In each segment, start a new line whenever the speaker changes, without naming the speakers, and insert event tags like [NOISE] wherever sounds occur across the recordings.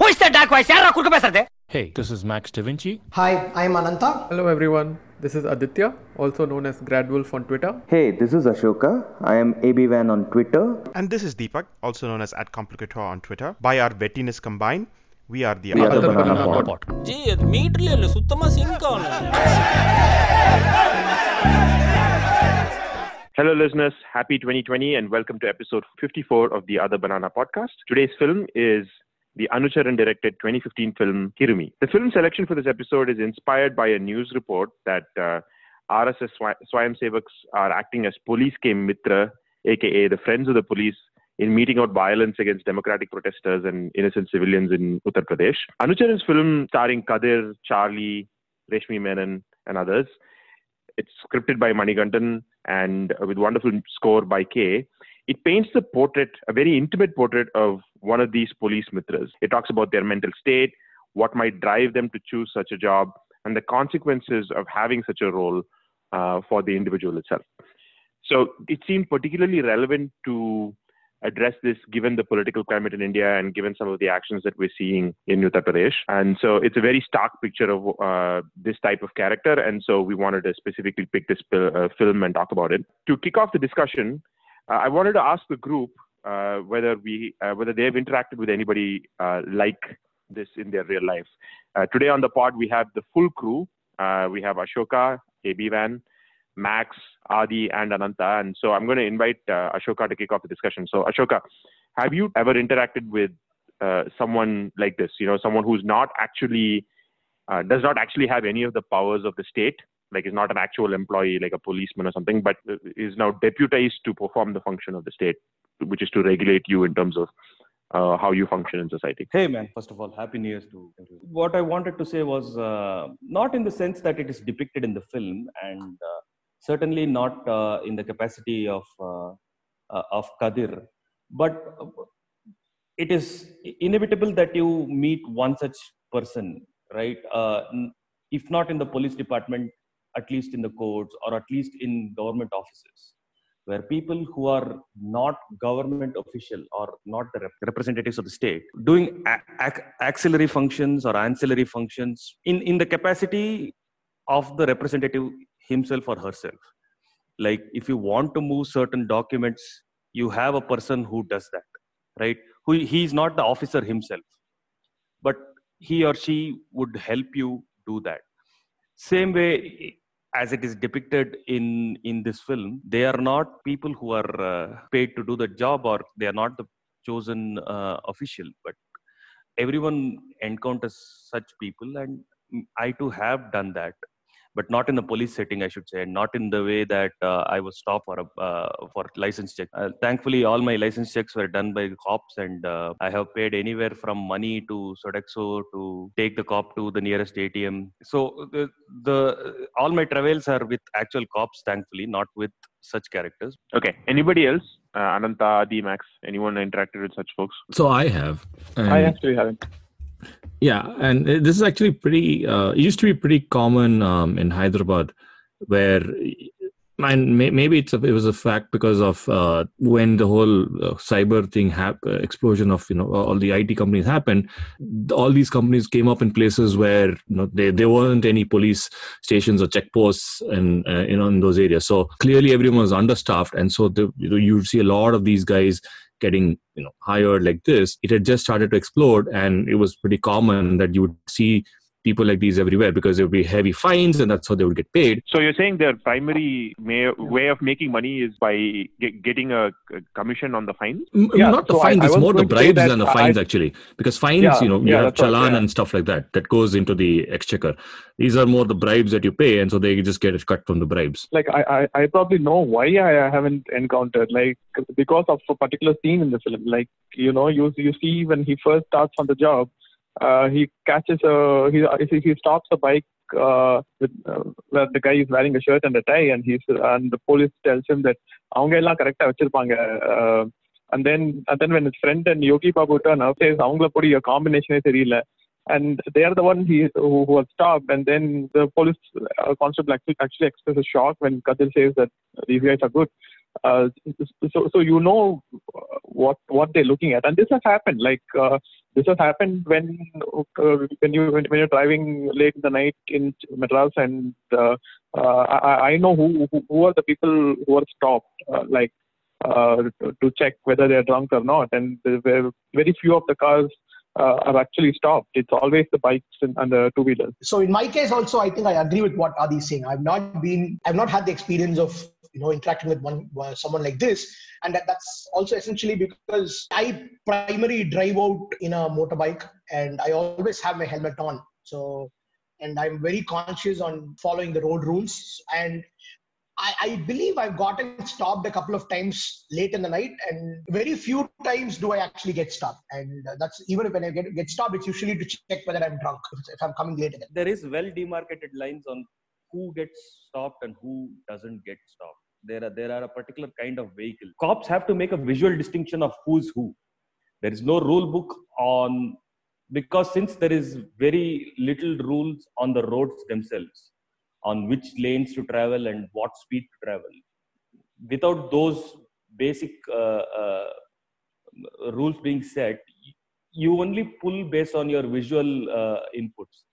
Who is that dark voice? யாரா குறுக்க பேசுறது
Hey, this is Max Da Vinci.
Hi, I'm Ananta.
Hello everyone, this is Aditya, also known as Gradwolf on Twitter.
Hey, this is Ashoka. I am ABVan on Twitter.
And this is Deepak, also known as at Complicator on Twitter. By our wettiness combined, we are the
We are the
Other
Banana
Banana
Pod.
G அது மீட்டர்ல இல்ல சுத்தமா sink ஆகல [LAUGHS]
Hello, listeners. Happy 2020 and welcome to episode 54 of the Other Banana podcast. Today's film is the Anucharan directed 2015 film Kirumi. The film selection for this episode is inspired by a news report that uh, RSS Swa- Swayam Sevaks are acting as police K Mitra, aka the friends of the police, in meeting out violence against democratic protesters and innocent civilians in Uttar Pradesh. Anucharan's film starring Kathir, Charlie, Reshmi Menon, and others it's scripted by Manikandan and with wonderful score by K. It paints the portrait, a very intimate portrait of one of these police mitras. It talks about their mental state, what might drive them to choose such a job, and the consequences of having such a role uh, for the individual itself. So it seemed particularly relevant to address this given the political climate in India and given some of the actions that we're seeing in Uttar Pradesh. And so it's a very stark picture of uh, this type of character. And so we wanted to specifically pick this uh, film and talk about it. To kick off the discussion, uh, I wanted to ask the group uh, whether we uh, whether they have interacted with anybody uh, like this in their real life. Today on the pod we have the full crew. We have Ashoka, AB Van, Max, Adi, and Ananta. And so I'm going to invite uh, Ashoka to kick off the discussion. So, Ashoka, have you ever interacted with uh, someone like this? You know, someone who's not actually, uh, does not actually have any of the powers of the state, like is not an actual employee, like a policeman or something, but uh, is now deputized to perform the function of the state, which is to regulate you in terms of uh, how you function in society.
Hey man, first of all, happy New Year's to. What I wanted to say was uh, not in the sense that it is depicted in the film, and uh, certainly not uh, in the capacity of uh, uh, of Kathir, but it is inevitable that you meet one such person, right? Uh, if not in the police department, at least in the courts or at least in government offices where people who are not government official or not the rep- representatives of the state doing a- ac- auxiliary functions or ancillary functions in, in the capacity of the representative himself or herself. Like if you want to move certain documents you have a person who does that right? Who he is not the officer himself but he or she would help you do that. Same way as it is depicted in in this film they are not people who are uh, paid to do the job or they are not the chosen uh, official but everyone encounters such people and i too have done that but not in the police setting i should say and not in the way that uh, i was stopped for a uh, for license check uh, thankfully all my license checks were done by cops and uh, i have paid anywhere from money to sodexo to take the cop to the nearest atm so the, the all my travels are with actual cops thankfully not with such characters
Okay. Anybody else? Uh, Ananta, Adi, Max, anyone interacted with such folks?
So I have.
I actually haven't.
Yeah, and this is actually pretty. Uh, it used to be pretty common um, in Hyderabad, where, and may, maybe it's a, it was a fact because of uh, when the whole uh, cyber thing hap- uh, explosion of you know all the IT companies happened. All these companies came up in places where you know they, there weren't any police stations or checkposts and uh, you know in those areas. So clearly everyone was understaffed, and so the, you know you see a lot of these guys getting you know higher like this it had just started to explode and it was pretty common that you would see people like these everywhere because there would be heavy fines and that's how they would get paid
So you're saying their primary may, way of making money is by ge- getting a, a commission on the fines?
M-
Yeah,
not the
so
fines
I
it's
was
more the
going to say
bribes than the
I-
fines actually because fines
Yeah,
you know you
yeah,
have
that's what-
challan
yeah.
and stuff like that that goes into the exchequer these are more the bribes that you pay and so they just get it cut from the bribes
Like I, I, I probably know why I haven't encountered like because of a particular scene in the film. Like you know, you you see when he first starts on the job, uh, he catches a uh, he he stops a bike uh, with, uh, where the guy is wearing a shirt and a tie, and he's and the police tells him that அவங்க எல்லாம் கரெக்டா வச்சிருப்பாங்க and then and then when is friend and Yogi Babu turn out chase அவங்கள பொடி காம்பினேஷனே தெரியல and they are the one he, who, who was stopped. And then the police uh, constable actually, actually expresses shock when Kathir says that these guys are good. Uh, so, so you know what what they're looking at, and this has happened. Like uh, this has happened when uh, when you when, you're driving late in the night in Madras, and uh, uh, I, I know who, who are the people who are stopped, uh, like uh, to, check whether they're drunk or not, and very few of the cars uh, are actually stopped. It's always the bikes and, and the two wheelers.
So in my case, also, I think I agree with what Adi is saying. I've not been, I've not had the experience of you know interacting with one uh, someone like this, and that, that's also essentially because I primarily drive out in a motorbike, and I always have my helmet on. So, and I'm very conscious on following the road rules and. I, I believe I've gotten stopped a couple of times late in the night, and very few times do I actually get stopped. And that's even when I get, get stopped, it's usually to check whether I'm drunk, if, if I'm coming late.
There is well demarcated lines on who gets stopped and who doesn't get stopped. There are there are a particular kind of vehicle. Cops have to make a visual distinction of who's who. There is no rule book on because since there is very little rules on the roads themselves on which lanes to travel and what speed to travel. Without those basic uh, uh, rules being set, you only pull based on your visual uh, inputs.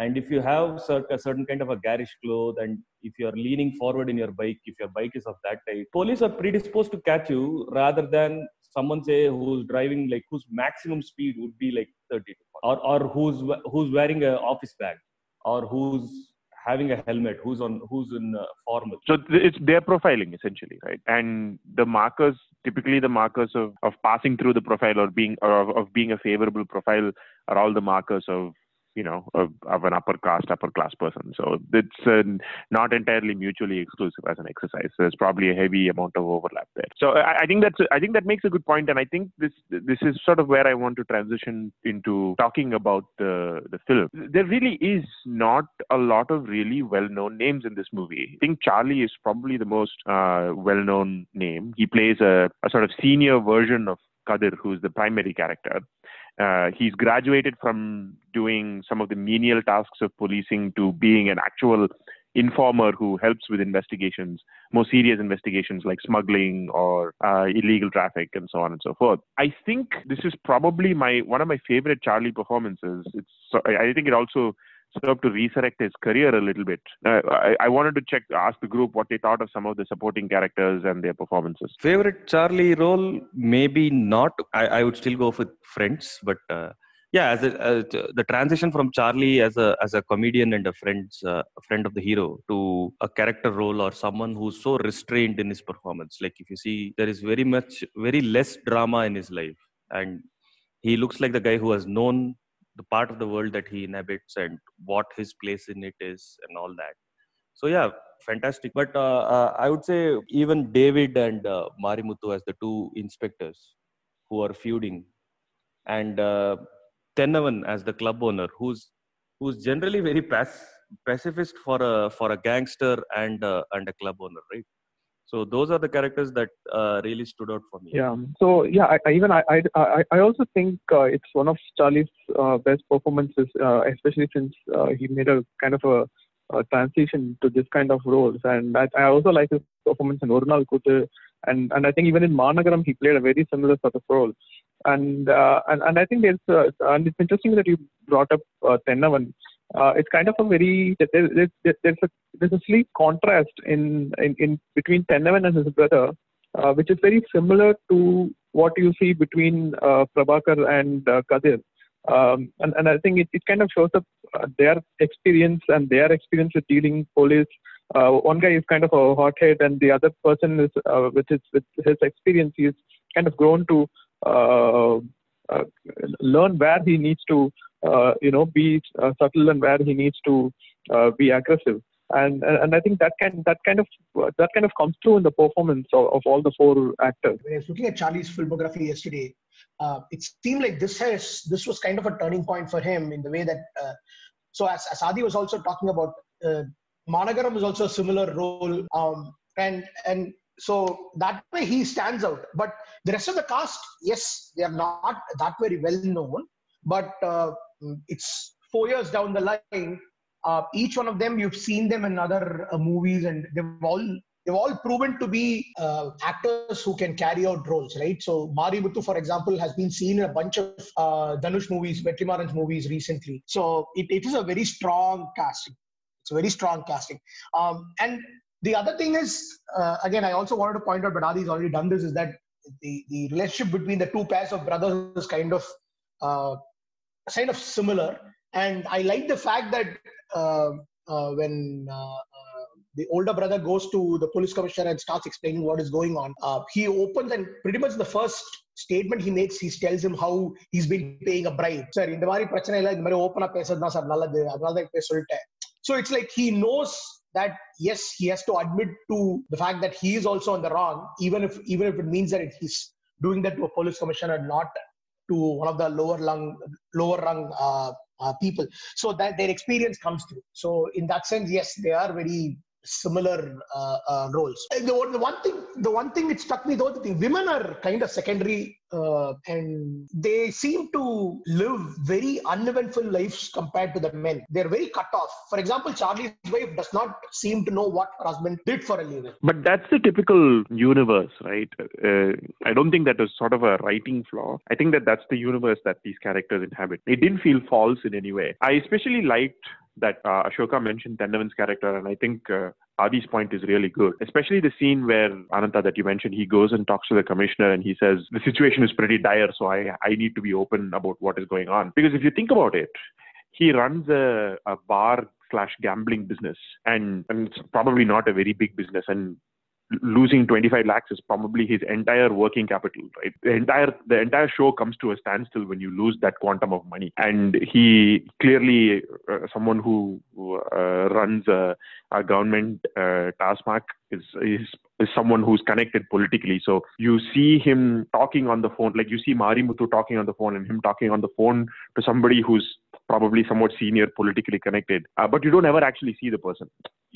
And if you have a certain kind of a garish cloth, and if you are leaning forward in your bike, if your bike is of that type, police are predisposed to catch you rather than someone say who's driving like whose maximum speed would be like 30 to 40, or or who's who's wearing an office bag, or who's having a helmet who's on who's in uh, formal
So it's their profiling essentially, right? And the markers, typically the markers of, of passing through the profile or being or of, of being a favorable profile are all the markers of you know of, of an upper caste upper class person. So it's uh, not entirely mutually exclusive as an exercise. There's probably a heavy amount of overlap there. So I, I think that's i think that makes a good point and i think this this is sort of where i want to transition into talking about the the film. There really is not a lot of really well known names in this movie. I think charlie is probably the most uh, well known name. He plays a, a sort of senior version of Kathir, who's the primary character. Uh, he's graduated from doing some of the menial tasks of policing to being an actual informer who helps with investigations, more serious investigations like smuggling or uh, illegal traffic and so on and so forth. I think this is probably my one of my favorite Charlie performances. It's I I think it also served to resurrect his career a little bit. Uh, I, I wanted to check, ask the group what they thought of some of the supporting characters and their performances.
favorite charlie role maybe not i, I would still go with friends but uh, yeah as a, a- the transition from charlie as a as a comedian and a friend's uh, a friend of the hero to a character role or someone who's so restrained in his performance like if you see there is very much very less drama in his life and he looks like the guy who has known the part of the world that he inhabits and what his place in it is and all that. So yeah fantastic. But uh, uh, i would say even david and uh, marimuthu as the two inspectors who are feuding and uh, tennavan as the club owner who's who's generally very pac- pacifist for a for a gangster and uh, and a club owner right so those are the characters that uh, really stood out for me
Yeah. So yeah, I, I even I, I I also think uh, it's one of Charlie's uh, best performances, uh, especially since uh, he made a kind of a, a transition to this kind of roles. And I, I also like his performance in Oru Naal Koothu, and and I think even in Maanagaram he played a very similar sort of role. And uh, and and I think there's and it's interesting that you brought up uh, Tennavan. Uh, it's kind of a very there, there, there, there's a there's a sleek contrast in in, in between Tennavan and his brother, uh, which is very similar to what you see between uh, Prabhakar and uh, Kathir. Um, and, and I think it, it kind of shows up uh, their experience and their experience with dealing police. Uh, one guy is kind of a hothead, and the other person is uh, with his with his experience, he's kind of grown to learn where he needs to, uh, you know, be uh, subtle and where he needs to uh, be aggressive. And, and I think that kind that kind of that kind of comes through in the performance of, of all the four actors.
When I was looking at Charlie's filmography yesterday, uh, it seemed like this has this was kind of a turning point for him in the way that. Uh, so as, as Adi was also talking about, uh, Maanagaram is also a similar role, um, and and so that way he stands out. But the rest of the cast, yes, they are not that very well known, but uh, it's four years down the line. Uh, each one of them, you've seen them in other uh, movies, and they've all they've all proven to be uh, actors who can carry out roles, right? So Mari Muthu, for example, has been seen in a bunch of uh, Dhanush movies, Vetrimaaran's movies recently. So it, it is a very strong casting. It's a very strong casting. Um, and the other thing is, uh, again, I also wanted to point out, but Adi's already done this, is that the, the relationship between the two pairs of brothers is kind of uh, kind of similar. And I like the fact that uh, uh, when uh, uh, the older brother goes to the police commissioner and starts explaining what is going on, uh, he opens and pretty much the first statement he makes, he tells him how he's been paying a bribe. Sir இந்த மாதிரி பிரச்சனை இல்லை இந்த மாதிரி ஓப்பனா பேசுறது தான் sir நல்லது அதனால தான் இப்ப சொல்லிட்டேன் so it's like he knows that yes he has to admit to the fact that he is also on the wrong even if even if it means that he's doing that to a police commissioner not to one of the lower rung lower rung uh, uh, people. So that their experience comes through. So in that sense yes they are very similar uh, uh, roles. The, one- the one thing the one thing it struck me though the thing, women are kind of secondary uh, and they seem to live very uneventful lives compared to the men they're very cut off for example charlie's wife does not seem to know what her husband did for a living
But that's the typical universe, right? Uh, I don't think that was sort of a writing flaw. I think that that's the universe that these characters inhabit. It didn't feel false in any way. I especially liked that uh, Ashoka mentioned Tennavan's character, and I think uh, Adi's point is really good. Especially the scene where Ananta that you mentioned, he goes and talks to the commissioner and he says the situation is pretty dire, so I I need to be open about what is going on. Because if you think about it, he runs a, a bar slash gambling business and, and it's probably not a very big business and losing 25 lakhs is probably his entire working capital right? The entire the entire show comes to a standstill when you lose that quantum of money. And he clearly uh, someone who uh, runs a, a government uh, TASMAC is, is is someone who's connected politically. So you see him talking on the phone like you see Mari Muthu talking on the phone and him talking on the phone to somebody who's probably somewhat senior politically connected. Uh, but you don't ever actually see the person.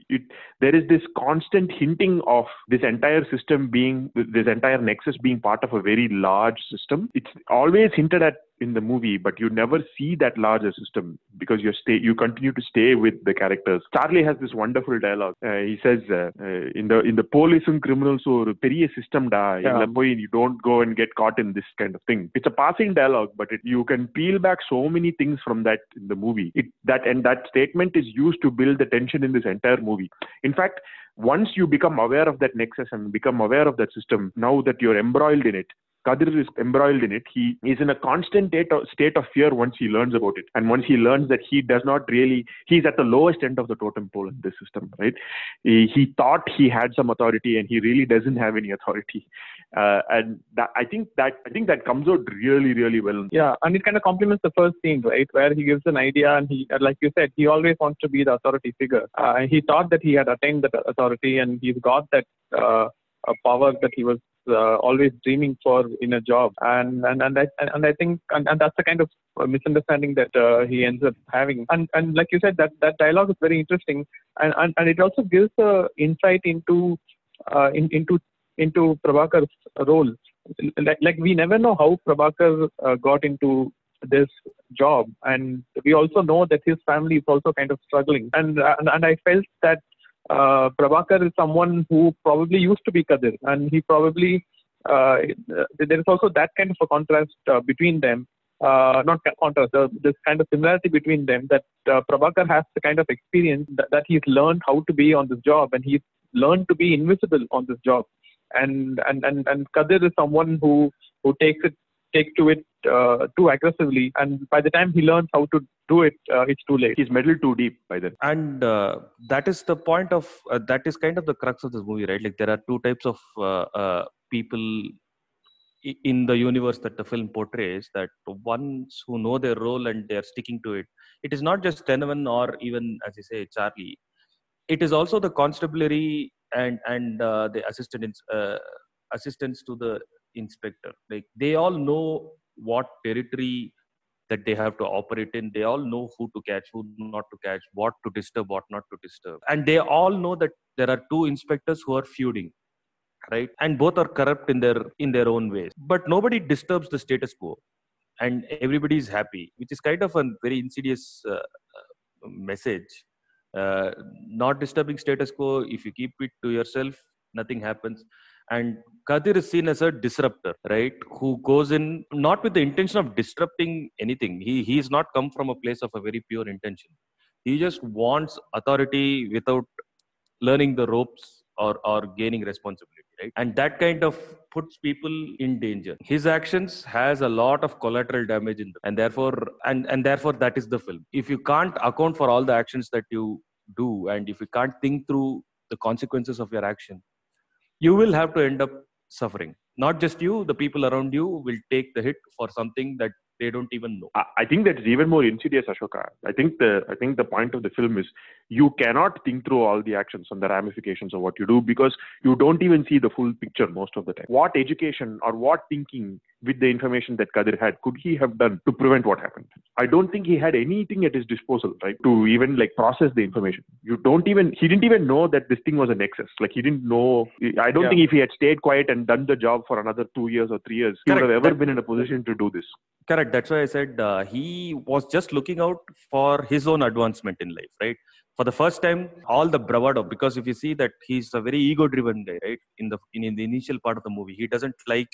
It, there is this constant hinting of this entire system being this entire nexus being part of a very large system it's always hinted at in the movie but you never see that larger system because you stay you continue to stay with the characters charlie has this wonderful dialogue uh, he says uh, uh, in the in the police and criminals ஒரு பெரிய system டா இதுல போய் you don't go and get caught in this kind of thing it's a passing dialogue but it, you can peel back so many things from that in the movie it, that and that statement is used to build the tension in this entire movie in fact once you become aware of that nexus and become aware of that system now that you're embroiled in it Kathir is embroiled in it. He is in a constant state of, fear once he learns about it. And once he learns that he does not really, he's at the lowest end of the totem pole in this system, right? He, he thought he had some authority and he really doesn't have any authority. Uh, and that, I think that, I think that comes out really, really well.
Yeah, and it kind of complements the first scene, right, where he gives an idea, and he, like you said, he always wants to be the authority figure. Uh, he thought that he had attained that authority, and he's got that uh, power that he was uh, always dreaming for in a job. And and and I and I think and, and that's the kind of misunderstanding that uh, he ends up having. And and like you said, that that dialogue is very interesting, and and, and it also gives a insight into uh, in, into into Prabhakar's role. Like, like we never know how Prabhakar uh, got into this job. And we also know that his family is also kind of struggling. And and, and i felt that uh, Prabhakar is someone who probably used to be Kathir. And he probably uh, there is also that kind of a contrast uh, between them. Uh, not contrast uh, this kind of similarity between them that uh, Prabhakar has the kind of experience that, that he's learned how to be on this job. And he's learned to be invisible on this job and and and, and Kathir is someone who who takes it takes to it uh, too aggressively. And by the time he learns how to do it uh, it's too late.
He's meddled too deep by then.
and uh, that is the point of uh, that is kind of the crux of this movie right? Like there are two types of uh, uh, people in the universe that the film portrays that ones who know their role and they're sticking to it. It is not just Tennavan or even as you say charlie. It is also the constabulary and and uh, the assistant uh, assistants to the inspector like they all know what territory that they have to operate in. They all know who to catch, who not to catch, what to disturb, what not to disturb. And they all know that there are two inspectors who are feuding, right? And both are corrupt in their in their own ways. But nobody disturbs the status quo, and everybody is happy, which is kind of a very insidious uh, uh, message. Uh, not disturbing status quo. If you keep it to yourself, nothing happens. And Kadir is seen as a disruptor, right? Who goes in not with the intention of disrupting anything. He he's not come from a place of a very pure intention. He just wants authority without learning the ropes or, or gaining responsibility right and that kind of puts people in danger. His actions has a lot of collateral damage in them. And therefore and and therefore that is the film. If you can't account for all the actions that you do and if you can't think through the consequences of your action you will have to end up suffering. Not just you the people around you will take the hit for something that they don't even know.
I, think that's even more insidious, Ashoka. I think the I think the point of the film is you cannot think through all the actions and the ramifications of what you do because you don't even see the full picture most of the time. What education or what thinking with the information that Kathir had could he have done to prevent what happened? I don't think he had anything at his disposal, right, to even like process the information. You don't even he didn't even know that this thing was a nexus. Like he didn't know. I don't
Yeah.
think if he had stayed quiet and done the job for another two years or three years, he would have ever
That-
been in a position to do this.
correct that's why i said uh, he was just looking out for his own advancement in life right for the first time all the bravado because if you see that he's a very ego driven guy right in the in, in the initial part of the movie he doesn't like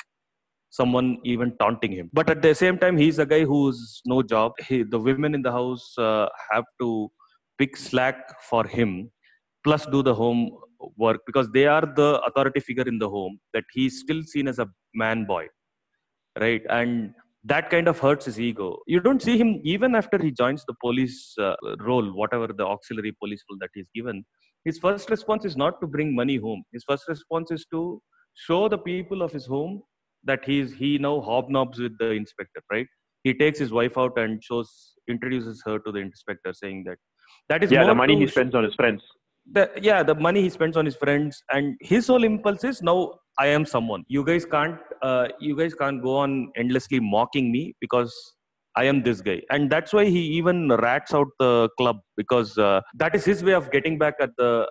someone even taunting him. But at the same time he's a guy who's no job. He, the women in the house uh, have to pick slack for him plus do the home work because they are the authority figure in the home that he's still seen as a man boy right? And that kind of hurts his ego. You don't see him even after he joins the police uh, role whatever the auxiliary police role that he's given his first response is not to bring money home. His first response is to show the people of his home that he's he now hobnobs with the inspector right? He takes his wife out and shows introduces her to the inspector saying that that is
yeah, the money
to
he spends on his friends.
the yeah the money he spends on his friends and his whole impulse is now i am someone. You guys can't uh, you guys can't go on endlessly mocking me because i am this guy. And that's why he even rats out the club because uh, that is his way of getting back at the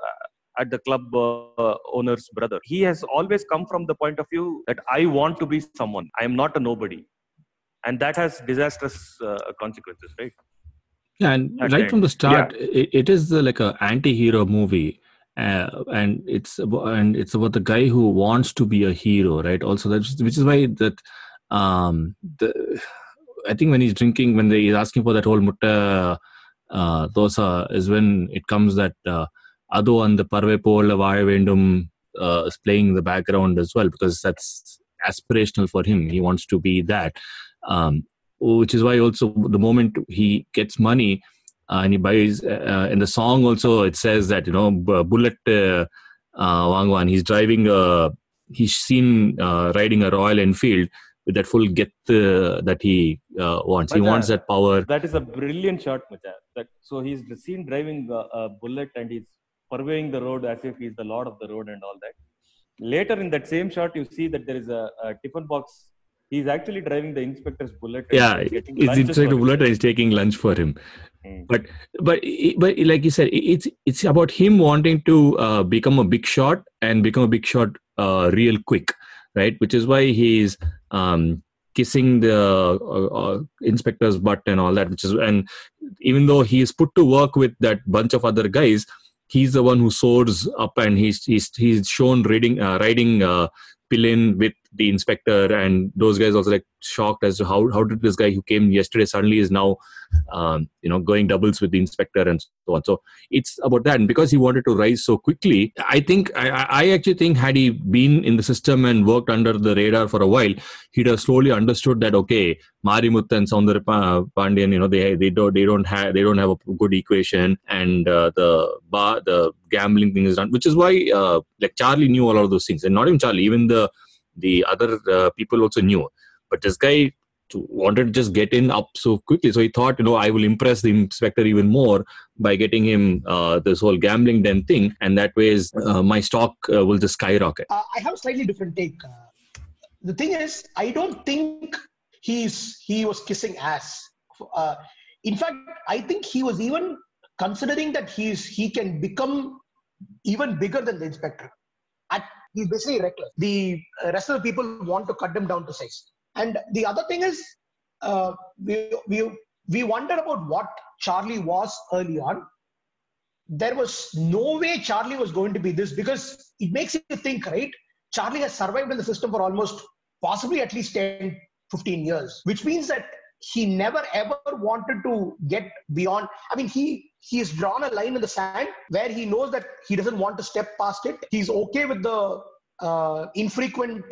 at the club uh, owner's brother. He has always come from the point of view that i want to be someone. I am not a nobody. And that has disastrous uh, consequences right?
Yeah, and
At
right from the start, it, it is the, like a anti-hero movie, uh, and it's about, and it's about the guy who wants to be a hero, right? Also, that's which is why that um the I think when he's drinking, when they, he's asking for that whole mutta uh, dosa, is when it comes that uh, ado and the parve pol vaaya vendum uh, is playing in the background as well because that's aspirational for him. He wants to be that. Um, which is why also the moment he gets money uh, and he buys uh, in the song also it says that you know bullet uh, wangwan he's driving a he's seen uh, riding a royal enfield with that full get uh, that he uh, wants he wants that power
That is a brilliant shot. That so he's seen driving a, a bullet and he's purveying the road as if he's the lord of the road and all that. Later in that same shot, you see that there is a, a tiffin box. He's actually driving the inspector's bullet.
yeah
he's getting
it's
lunches
inside the bullet and he's taking lunch for him
Mm.
but but but like you said it's it's about him wanting to uh, become a big shot and become a big shot uh, real quick right which is why he's um kissing the uh, uh, inspector's butt and all that which is and even though he is put to work with that bunch of other guys he's the one who soars up and he's he's he's shown riding uh, riding uh, with the inspector and those guys also like shocked as to how how did this guy who came yesterday suddenly is now um, you know going doubles with the inspector and so on. So it's about that. And because he wanted to rise so quickly i think i, I actually think had he been in the system and worked under the radar for a while he'd have slowly understood that okay Marimuthu and Soundar Pandian, you know, they they don't they don't have they don't have a good equation, and uh, the bar the gambling thing is done, which is why uh, like Charlie knew all of those things, and not even Charlie, even the the other uh, people also knew. But this guy wanted to just get in up so quickly, so he thought, you know, I will impress the inspector even more by getting him uh, this whole gambling den thing, and that way is, uh, my stock uh, will just skyrocket.
Uh, I have a slightly different take. Uh, the thing is, I don't think he's he was kissing ass. In fact, I think he was even considering that he's he can become even bigger than the inspector. At, he's basically reckless. The uh, rest of the people want to cut him down to size. And the other thing is, uh, we we we wonder about what Charlie was early on. there was no way Charlie was going to be this because it makes you think, right? Charlie has survived in the system for almost possibly at least 10, 15 years, which means that he never ever wanted to get beyond. I mean, he he has drawn a line in the sand where he knows that he doesn't want to step past it. He's okay with the uh, infrequent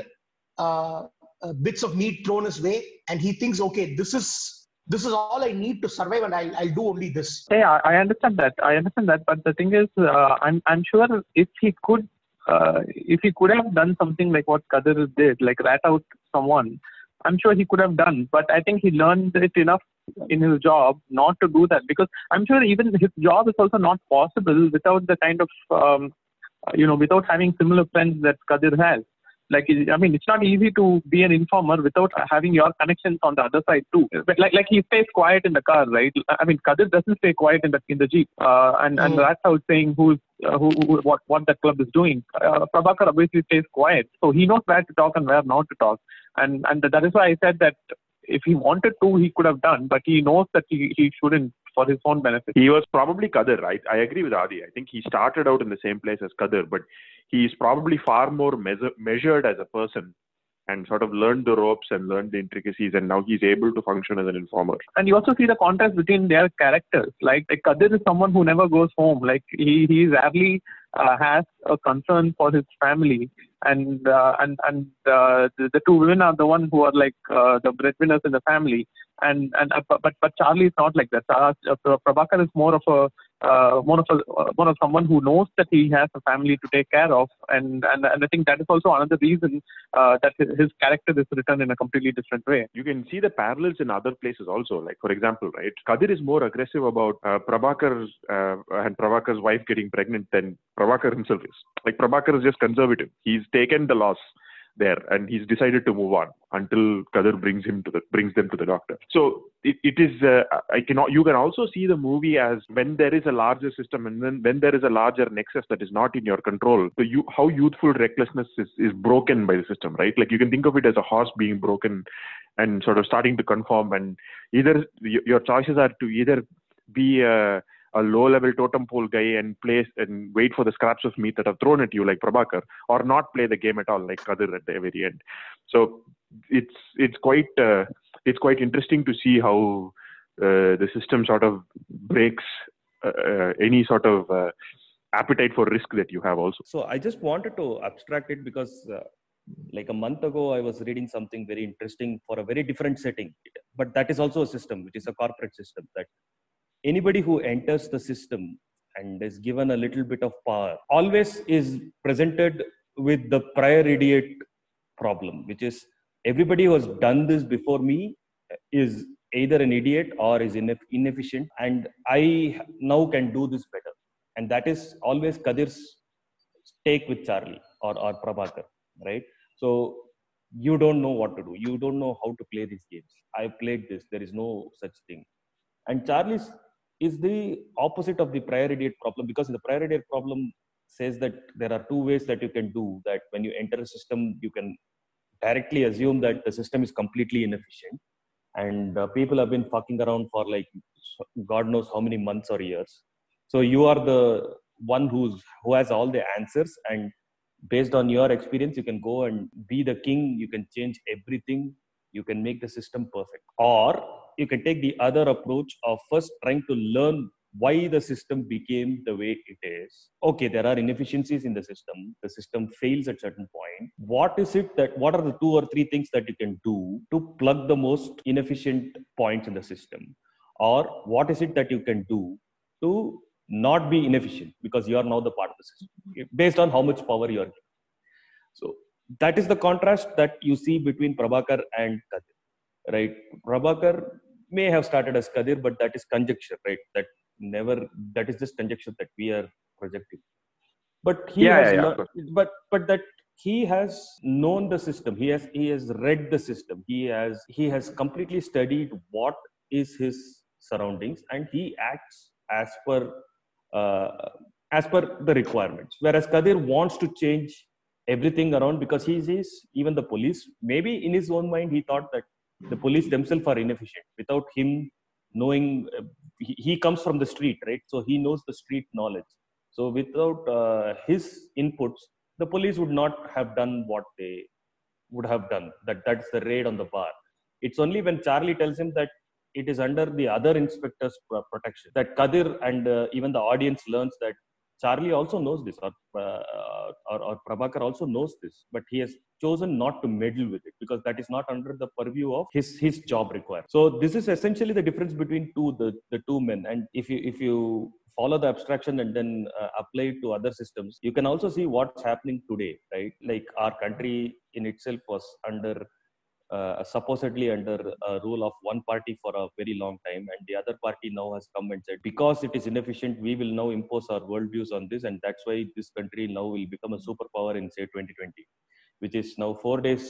uh, uh, bits of meat thrown his way, and he thinks, okay, this is this is all I need to survive, and I'll, I'll do only this.
Yeah, I, understand that. I understand that. But the thing is, uh, I'm I'm sure if he could, uh, if he could have done something like what Kathir did, like rat out someone, I'm sure he could have done. But I think he learned it enough in his job not to do that because I'm sure even his job is also not possible without the kind of, um, you know, without having similar friends that Kathir has. Like i mean it's not easy to be an informer without having your connections on the other side too. But like like he stays quiet in the car right? I mean kathir doesn't stay quiet in the in the jeep. Uh, and and
Mm.
that's how it's saying who's uh, who, who what what that club is doing. Uh, prabhakar obviously stays quiet. So he knows where to talk and where not to talk. And and that is why i said that if he wanted to he could have done but he knows that he, he shouldn't for his own benefit
He was probably Kathir, right? I agree with Adi. I think he started out in the same place as Kathir, but he is probably far more measure, measured as a person and sort of learned the ropes and learned the intricacies, and now he's able to function as an informer.
and you also see the contrast between their characters. Like, like Kathir is someone who never goes home. Like he he rarely uh, has a concern for his family, and uh, and and uh, the, the two women are the one who are like uh, the breadwinners in the family. And and uh, but but Charlie is not like that. Uh, Prabhakar is more of a uh, more of a uh, more of someone who knows that he has a family to take care of, and and and I think that is also another reason uh, that his, character is written in a completely different way.
You can see the parallels in other places also. Like, for example, right, Kathir is more aggressive about uh, Prabhakar's uh, and Prabhakar's wife getting pregnant than Prabhakar himself is. Like, Prabhakar is just conservative. He's taken the loss there and he's decided to move on until Kathir brings him to the brings them to the doctor. So it, it is uh, I cannot you can also see the movie as when there is a larger system and then when there is a larger nexus that is not in your control. So you how youthful recklessness is, is broken by the system, right? Like you can think of it as a horse being broken and sort of starting to conform and either your choices are to either be a a low level totem pole guy and play and wait for the scraps of meat that are thrown at you like Prabhakar or not play the game at all like Kathir at the very end. So it's it's quite uh, it's quite interesting to see how uh, the system sort of breaks uh, uh, any sort of uh, appetite for risk that you have also.
So I just wanted to abstract it because, uh, like a month ago, I was reading something very interesting for a very different setting. But that is also a system, which is a corporate system. That anybody who enters the system and is given a little bit of power always is presented with the prior idiot problem, which is everybody who has done this before me is either an idiot or is ineff- inefficient, and I now can do this better. And that is always Kathir's take with Charlie or, or Prabhakar, right? So you don't know what to do. You don't know how to play these games. I played this. There is no such thing. And Charlie's is the opposite of the prior idiot problem because the prior idiot problem says that there are two ways that you can do that. When you enter a system you can directly assume that the system is completely inefficient. And uh, people have been fucking around for like god knows how many months or years. So you are the one who's who has all the answers. And based on your experience you can go and be the king. You can change everything you can make the system perfect. Or you can take the other approach of first trying to learn why the system became the way it is. Okay there are inefficiencies in the system. The system fails at certain point. What is it that what are the two or three things that you can do to plug the most inefficient points in the system? Or what is it that you can do to not be inefficient because you are now the part of the system based on how much power you are so that is the contrast that you see between prabhakar and kathir right? Prabhakar may have started as kathir but that is conjecture right? That never that is just conjecture that we are projecting. But he
Yeah,
has
yeah, yeah,
learned- but but that he has known the system. He has he has read the system. He has he has completely studied what is his surroundings and he acts as per uh, as per the requirements. Whereas kathir wants to change everything around because he is even the police maybe in his own mind he thought that the police themselves are inefficient. Without him knowing uh, he, he comes from the street right? So he knows the street knowledge. So without uh, his inputs the police would not have done what they would have done. That that's the raid on the bar. It's only when charlie tells him that it is under the other inspector's protection that kathir and uh, even the audience learns that charlie also knows this or, uh, or, or prabhakar also knows this but he has chosen not to meddle with it because that is not under the purview of his his job requirement so this is essentially the difference between two the, the two men. And if you if you follow the abstraction and then uh, apply it to other systems you can also see what's happening today right? Like our country in itself was under uh, supposedly under a rule of one party for a very long time and the other party now has come and said because it is inefficient we will now impose our worldviews on this and that's why this country now will become a superpower in say 2020 which is now four days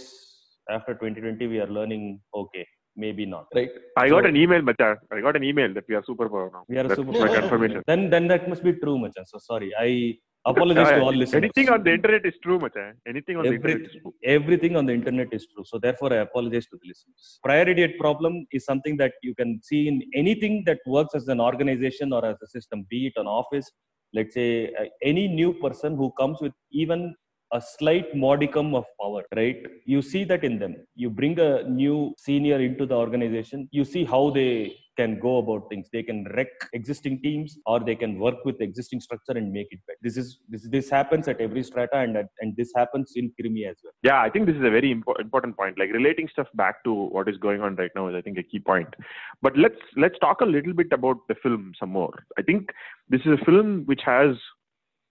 after 2020 we are learning okay maybe not right
I got an email, Macha. I got an email that we are superpower now.
we are a
That's
super
my confirmation.
then then that must be true Machan. so sorry i apologize to all listeners
Anything on the internet is true, Macha. Anything on the internet is true.
everything on the internet is true. So therefore, I apologize to the listeners. Prior idiot problem is something that you can see in anything that works as an organization or as a system, be it an office. Let's say uh, any new person who comes with even a slight modicum of power, right? You see that in them. You bring a new senior into the organization. You see how they can go about things. They can wreck existing teams, or they can work with existing structure and make it better. This is this this happens at every strata, and and this happens in Kirumi as well.
Yeah, I think this is a very impo- important point. Like relating stuff back to what is going on right now is, I think, a key point. But let's let's talk a little bit about the film some more. I think this is a film which has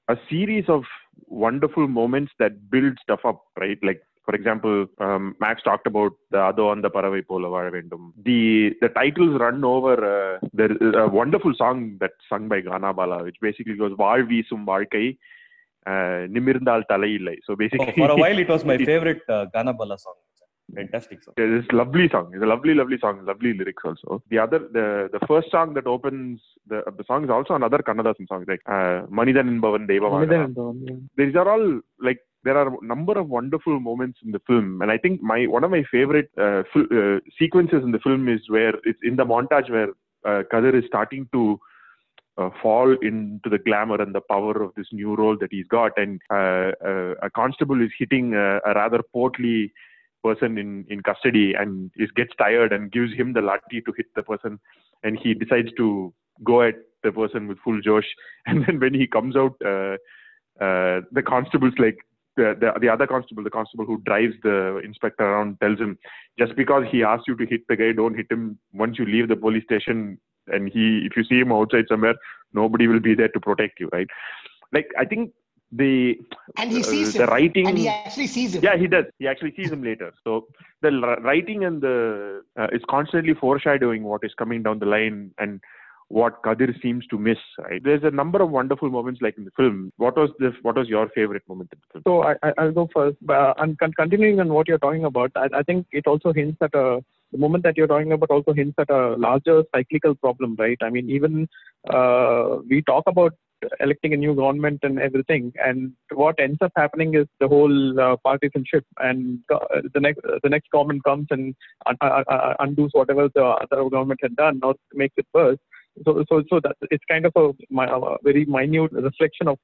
a series of wonderful moments that build stuff up, right? Like for example, um, Max talked about the Ado on the Paravai Polavara The the titles run over uh, the a wonderful song that's sung by Gana Bala, which basically goes Var Visum Varkai. நிமிர்ந்தால் தலையில்லை so basically
for a while it was my Gana Bala song. fantastic song.
It's a lovely song. It's a lovely, lovely song. Lovely lyrics also. The other, the the first song that opens the the song is also another Kannadasan song, like uh, in Bhavan Deva."
Manidan
These are all like there are a number of wonderful moments in the film, and I think my one of my favorite uh, uh, sequences in the film is where it's in the montage where uh, is starting to uh, fall into the glamour and the power of this new role that he's got, and uh, uh, a constable is hitting a, a rather portly person in, in custody and is gets tired and gives him the lathi to hit the person. And he decides to go at the person with full josh. [LAUGHS] And then when he comes out uh, uh, the constable's like the, the the other constable the constable who drives the inspector around tells him just because he asks you to hit the guy don't hit him once you leave the police station and he if you see him outside somewhere nobody will be there to protect you right like i think the
And he
uh,
sees
the
him.
writing
And he actually sees him.
yeah he does he actually sees him later so the writing and the uh, is constantly foreshadowing what is coming down the line and what Kathir seems to miss right there's a number of wonderful moments like in the film what was the what was your favorite moment in the film
So I, I, I'll go first. Uh, and con- continuing on what you're talking about, I, I think it also hints at a the moment that you're talking about also hints at a larger cyclical problem, right? I mean, even uh, we talk about electing a new government and everything, and what ends up happening is the whole uh, partisanship, and uh, the next the next government comes and un- uh, uh, undoes whatever the other government had done, or makes it worse. So, so, so that it's kind of a, a very minute reflection of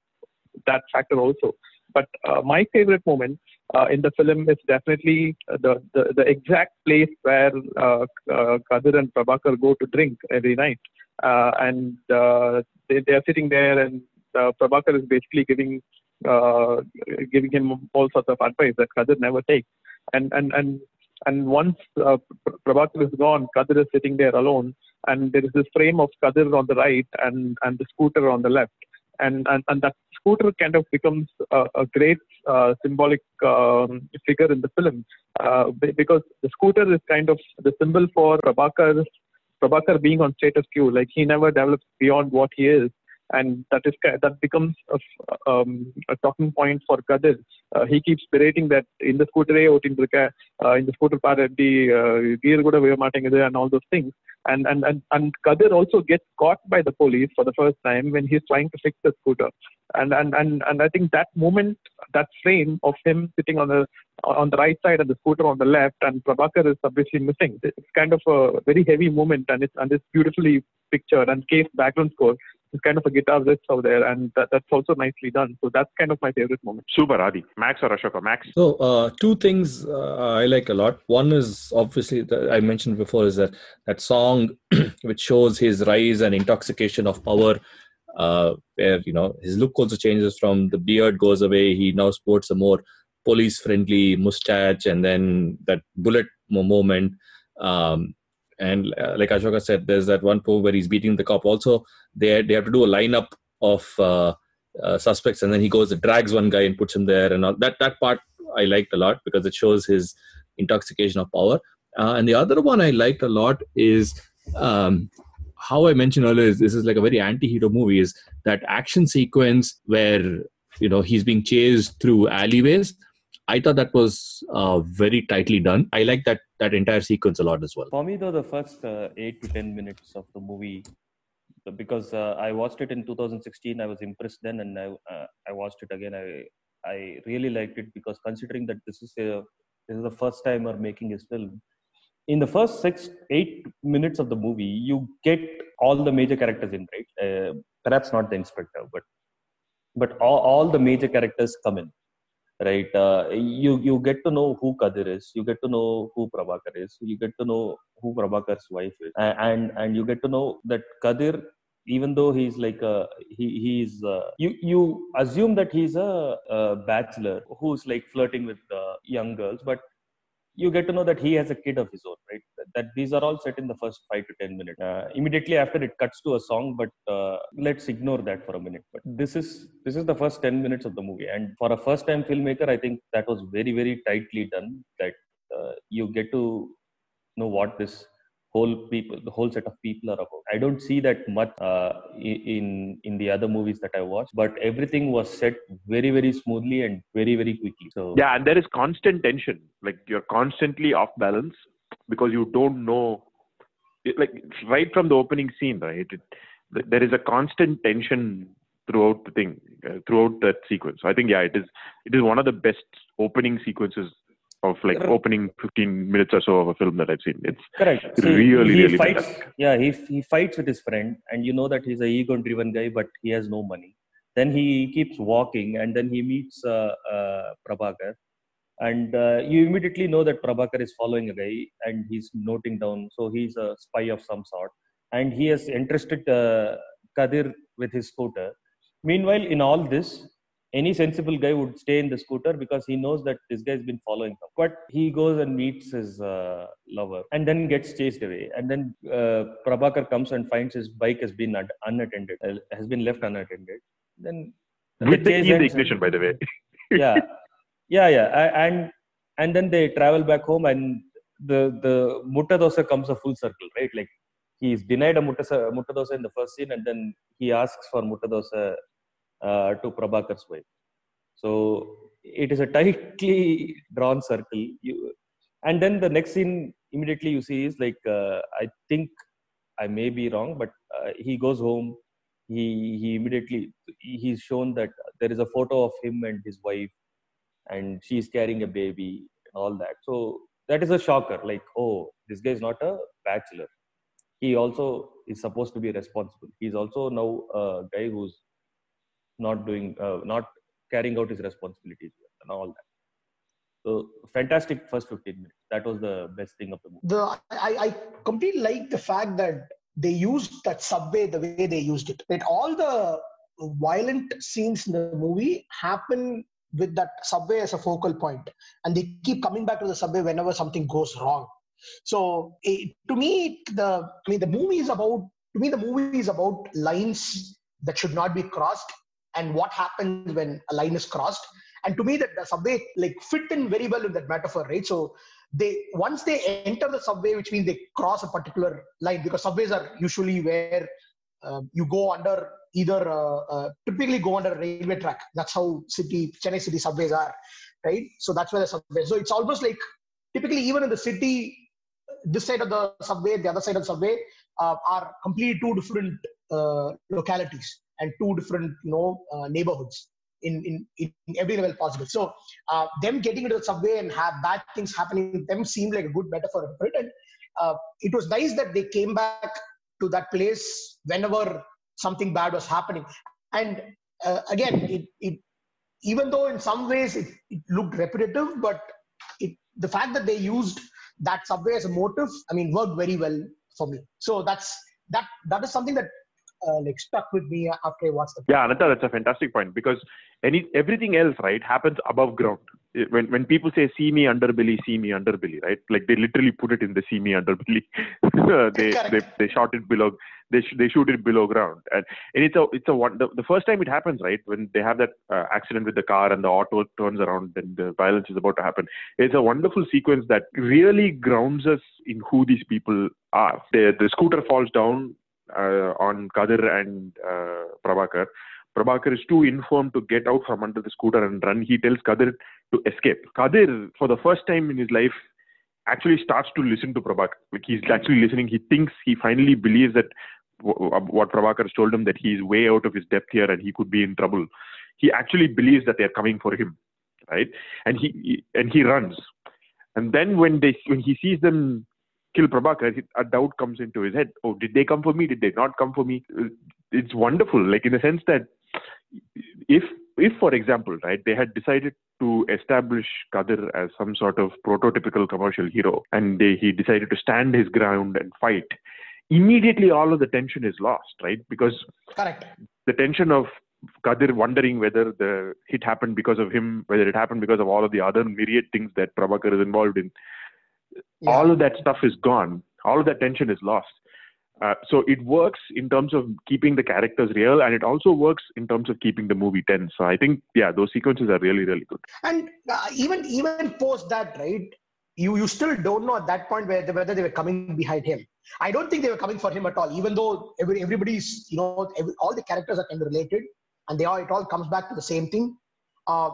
that factor also. But uh, my favorite moment uh, in the film is definitely the, the, the exact place where uh, uh, Kathir and Prabhakar go to drink every night. Uh, and uh, they, they are sitting there, and uh, Prabhakar is basically giving uh, giving him all sorts of advice that Kathir never takes. And and and and once uh, Prabhakar is gone, Kathir is sitting there alone, and there is this frame of Kathir on the right and and the scooter on the left, and and, and that scooter kind of becomes a, a great uh, symbolic um, figure in the film uh, because the scooter is kind of the symbol for Prabhakar Prabhakar being on status quo, like he never develops beyond what he is and that is that becomes a, um, a talking point for Kathir. Uh, he keeps berating that in the scooter eh, a uh, in the scooter the uh, gear good and all those things. And and and and Kathir also gets caught by the police for the first time when he's trying to fix the scooter. And and and and I think that moment, that frame of him sitting on the on the right side and the scooter on the left, and Prabhakar is obviously missing. It's kind of a very heavy moment, and it's and it's beautifully pictured and K's background score is kind of a guitar riff out there, and that, that's also nicely done. So that's kind of my favorite moment.
Super, Adi. Max or Ashoka? Max.
So, uh, two things uh, I like a lot. One is obviously that I mentioned before is that that song [CLEARS THROAT] which shows his rise and intoxication of power, uh, where you know his look also changes from the beard goes away. He now sports a more police-friendly mustache, and then that bullet moment. Um, and uh, like Ashoka said, there's that one point where he's beating the cop. Also, they they have to do a lineup of uh, uh, suspects, and then he goes and drags one guy and puts him there, and all. that that part I liked a lot because it shows his intoxication of power. Uh, and the other one I liked a lot is um, how I mentioned earlier. Is this is like a very anti-hero movie? Is that action sequence where you know he's being chased through alleyways? I thought that was uh, very tightly done. I like that that entire sequence a lot as well.
For me, though, the first uh, eight to ten minutes of the movie, because uh, I watched it in 2016, I was impressed then, and I uh, I watched it again. I I really liked it because considering that this is a this is the first time we're making his film. In the first six eight minutes of the movie, you get all the major characters in, right? Uh, perhaps not the inspector, but but all, all the major characters come in right? Uh, you you get to know who kathir is. You get to know who prabhakar is. You get to know who prabhakar's wife is. A- and and you get to know that kathir even though he's like a he he's uh, you you assume that he's a, a bachelor who's like flirting with uh, young girls but you get to know that he has a kid of his own right? That, that these are all set in the first 5 to 10 minutes. Uh, immediately after it cuts to a song but uh, let's ignore that for a minute. But this is this is the first 10 minutes of the movie. And for a first time filmmaker i think that was very very tightly done that uh, you get to know what this whole people the whole set of people are about i don't see that much uh, in in the other movies that i watched but everything was set very very smoothly and very very quickly so
Yeah, and there is constant tension. Like you're constantly off balance because you don't know. Like right from the opening scene, right? It, there is a constant tension throughout the thing, uh, throughout that sequence. So I think yeah, it is. It is one of the best opening sequences of like
Correct.
opening 15 minutes or so of a film that I've seen. It's
correct
It's
See,
really,
he
really
fights
fantastic.
yeah he, he fights with his friend and you know that he's a ego driven guy but he has no money then he keeps walking and then he meets uh, uh, prabhakar and uh, you immediately know that prabhakar is following a guy and he's noting down so he's a spy of some sort and he has entrusted uh, kathir with his scooter meanwhile in all this any sensible guy would stay in the scooter because he knows that this guy's been following him. But he goes and meets his uh, lover and then gets chased away. And then uh, Prabhakar comes and finds his bike has been un- unattended, uh, has been left unattended. Then
with the the
and-
ignition, by the way. [LAUGHS]
yeah, yeah, yeah. A- And and then they travel back home, and the the mutta dosa comes a full circle, right? Like he's denied a mutta, mutta dosa in the first scene, and then he asks for mutta dosa uh, to Prabhakar's wife. So it is a tightly drawn circle. You, and then the next scene immediately you see is like uh, I think I may be wrong, but uh, he goes home. He he immediately he's shown that there is a photo of him and his wife, and she's carrying a baby and all that. So that is a shocker. Like oh, this guy is not a bachelor. He also is supposed to be responsible. He's also now a guy who's not doing uh, not carrying out his responsibilities and all that so fantastic first 15 minutes that was the best thing of the movie
the I, I completely like the fact that they used that subway the way they used it. That all the violent scenes in the movie happen with that subway as a focal point, and they keep coming back to the subway whenever something goes wrong. So it, to me, the I mean the movie is about to me the movie is about lines that should not be crossed and what happens when a line is crossed. And to me, that the subway like fit in very well in that metaphor, right? So they once they enter the subway, which means they cross a particular line, because subways are usually where uh, you go under either uh, uh, typically go under railway track. That's how city Chennai city subways are, right? So that's where the subway. So it's almost like typically even in the city, this side of the subway, the other side of the subway, uh, are completely two different uh, localities and two different you know uh, neighborhoods in, in in every level possible. So uh, them getting into the subway and have bad things happening them seemed like a good metaphor for it. And uh, it was nice that they came back to that place whenever something bad was happening. And uh, again, it, it even though in some ways it, it looked repetitive, but it, the fact that they used that subway as a motive, I mean, worked very well for me. So that's that that is something that uh, like stuck with me after I watched the.
Yeah, Ananta, that's a fantastic point because any everything else, right, happens above ground. When when people say "see me underbelly," "see me underbelly," right? Like they literally put it in the "see me underbelly." [LAUGHS] they, they they shot it below. They sh- they shoot it below ground, and, and it's a it's a one. The, the first time it happens, right, when they have that uh, accident with the car and the auto turns around and the violence is about to happen. It's a wonderful sequence that really grounds us in who these people are. The the scooter falls down on Kathir and uh, Prabhakar. Prabhakar is too informed to get out from under the scooter and run. He tells Kathir to escape. Kathir, for the first time in his life, actually starts to listen to Prabhakar. Like he's actually listening. He thinks he finally believes that what Prabhakar has told him that he's way out of his depth here and he could be in trouble. He actually believes that they're coming for him, right? And he, he and he runs. And then when they when he sees them kill Prabhakar, a doubt comes into his head. Oh, did they come for me? Did they not come for me? Uh, It's wonderful, like in the sense that if, if for example, right, they had decided to establish Kathir as some sort of prototypical commercial hero, and they, he decided to stand his ground and fight, immediately all of the tension is lost, right? Because
Correct.
the tension of Kathir wondering whether the hit happened because of him, whether it happened because of all of the other myriad things that Prabhakar is involved in. All of that stuff is gone. All of that tension is lost. Uh, so it works in terms of keeping the characters real, and it also works in terms of keeping the movie tense. So I think, yeah, those sequences are really, really good.
And uh, even even post that, right? You you still don't know at that point whether whether they were coming behind him. I don't think they were coming for him at all. Even though every, everybody's you know every, all the characters are kind of related, and they all it all comes back to the same thing. Uh,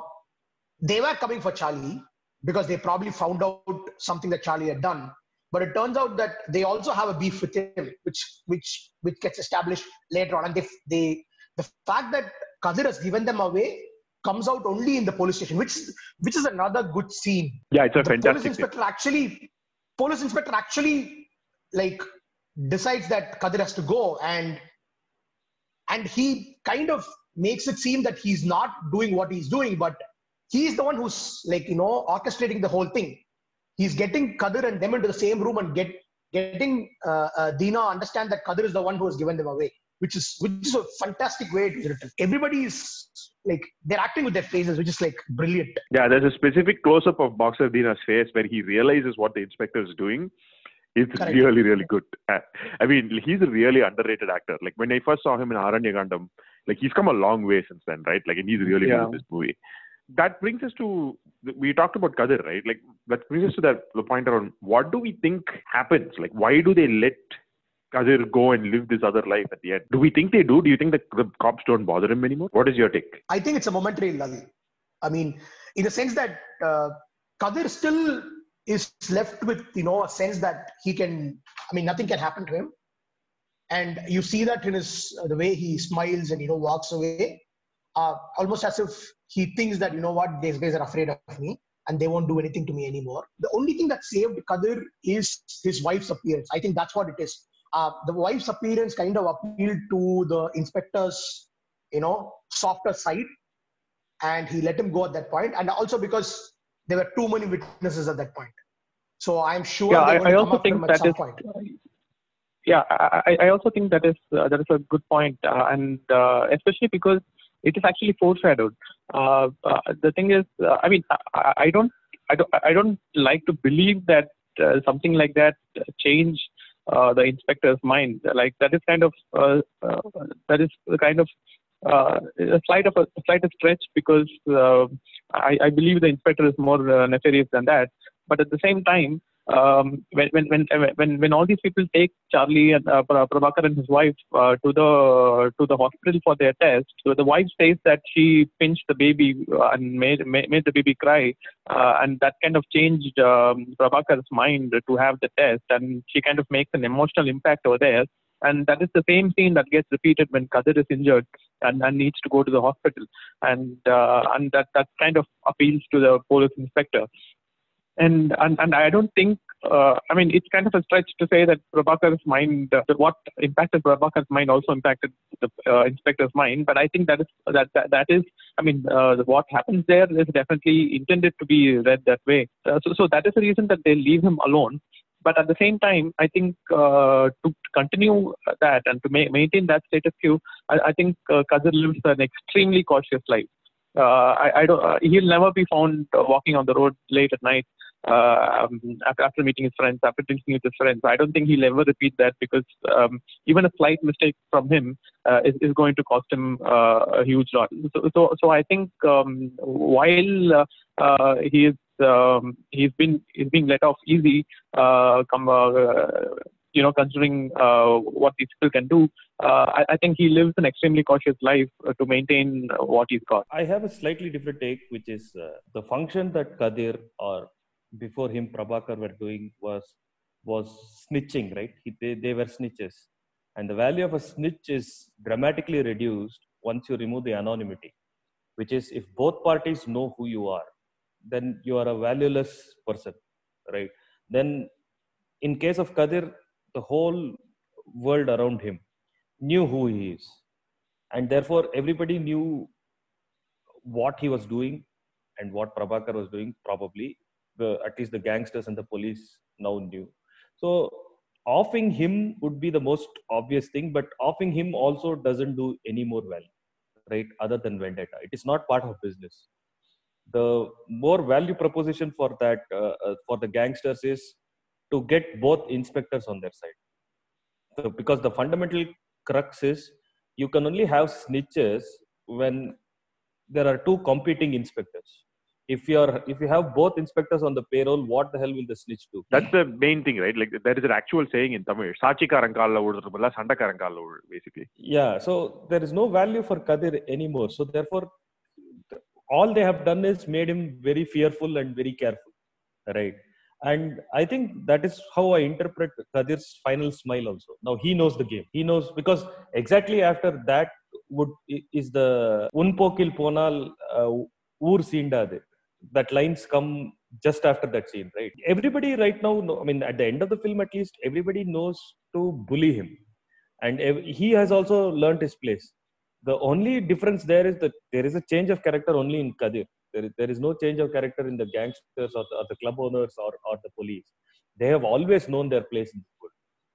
they were coming for Charlie because they probably found out something that Charlie had done. But it turns out that they also have a beef with him, which which which gets established later on. And they they the fact that Kathir has given them away comes out only in the police station, which which is another good scene.
Yeah, it's a
the police
fantastic scene.
inspector actually police inspector actually like decides that Kathir has to go and and he kind of makes it seem that he's not doing what he's doing, but he's the one who's like you know orchestrating the whole thing. He's getting Kathir and them into the same room and get getting uh, uh, Dina understand that Kathir is the one who has given them away, which is which is a fantastic way it is written. Everybody is like they're acting with their faces, which is like brilliant.
Yeah, there's a specific close up of Boxer Dina's face where he realizes what the inspector is doing. It's
Correct.
really, really good. Uh, I mean, he's a really underrated actor. Like when I first saw him in Aaranya Kaandam, like he's come a long way since then, right? Like, and he's really
Yeah.
good in this movie. That brings us to we talked about Kathir, right? Like that brings us to that the point around what do we think happens? Like, why do they let Kathir go and live this other life at the end? Do we think they do? Do you think that the cops don't bother him anymore? What is your take?
I think it's a momentary lull. I mean, in the sense that uh, Kathir still is left with you know a sense that he can. I mean, nothing can happen to him, and you see that in his the way he smiles and you know walks away, uh, almost as if he thinks that you know what these guys are afraid of me and they won't do anything to me anymore. The only thing that saved Kathir is his wife's appearance. I think that's what it is. Uh, the wife's appearance kind of appealed to the inspector's, you know, softer side, and he let him go at that point. And also because there were too many witnesses at that point. So I'm sure
Yeah, I, I also think
at
that is
point.
yeah I, I I also think that is uh, that is a good point, uh, and uh, especially because it is actually foreshadowed. Uh, uh, the thing is, uh, I mean, I, I don't I don't I don't like to believe that uh, something like that changed uh, the inspector's mind. Like that is kind of uh, that is kind of a slight of a, a slight of stretch because I, I believe the inspector is more nefarious than that. But at the same time, um, when, when when when when all these people take Charlie and uh, Prabhakar and his wife uh, to the to the hospital for their test, so the wife says that she pinched the baby uh, and made made, made the baby cry, uh, and that kind of changed um, Prabhakar's mind to have the test, and she kind of makes an emotional impact over there. And that is the same scene that gets repeated when Kathir is injured and, and needs to go to the hospital. And uh, and that, that kind of appeals to the police inspector. And, and, and I don't think, uh, I mean, it's kind of a stretch to say that Prabhakar's mind, uh, what impacted Prabhakar's mind also impacted the uh, inspector's mind. But I think that is, that, that, that is, I mean, uh, what happens there is definitely intended to be read that way. Uh, so, so that is the reason that they leave him alone. But at the same time, I think uh, to continue that and to ma- maintain that status quo, I, I think uh, lives an extremely cautious life. I, I don't, he'll never be found walking on the road late at night uh, um, after, meeting his friends, after drinking with his friends. I don't think he'll ever repeat that because um, even a slight mistake from him uh, is, is going to cost him uh, a huge lot. So, so, so I think um, while uh, uh, he is um, he's been he's being let off easy, uh, come, you know, considering what these people can do. I, I, think he lives an extremely cautious life to maintain what he's got.
I have a slightly different take, which is the function that Kathir or before him Prabhakar were doing was was snitching, right? He, they, they were snitches. And the value of a snitch is dramatically reduced once you remove the anonymity, which is if both parties know who you are, then you are a valueless person, right? Then in case of Kathir, the whole world around him knew who he is. And therefore, everybody knew what he was doing and what Prabhakar was doing, probably the at least the gangsters and the police now knew. So offing him would be the most obvious thing, but offing him also doesn't do any more well, right? Other than vendetta, it is not part of business. The more value proposition for that uh, uh, for the gangsters is to get both inspectors on their side. So because the fundamental crux is you can only have snitches when there are two competing inspectors if you're if you have both inspectors on the payroll what the hell will the snitch do
that's the main thing right? Like there is an actual saying in tamil basically.
Yeah so there is no value for kathir anymore. So therefore all they have done is made him very fearful and very careful right? And i think that is how i interpret kathir's final smile also. Now he knows the game. He knows because exactly after that would is the unpokil ponal uh, ஊர் சீண்டாது that lines come just after that scene, right? Everybody right now, I mean, at the end of the film, at least, everybody knows to bully him, and ev- he has also learned his place. The only difference there is that there is a change of character only in Kathir. There is, there is no change of character in the gangsters or the, or the club owners or, or the police. They have always known their place in the world.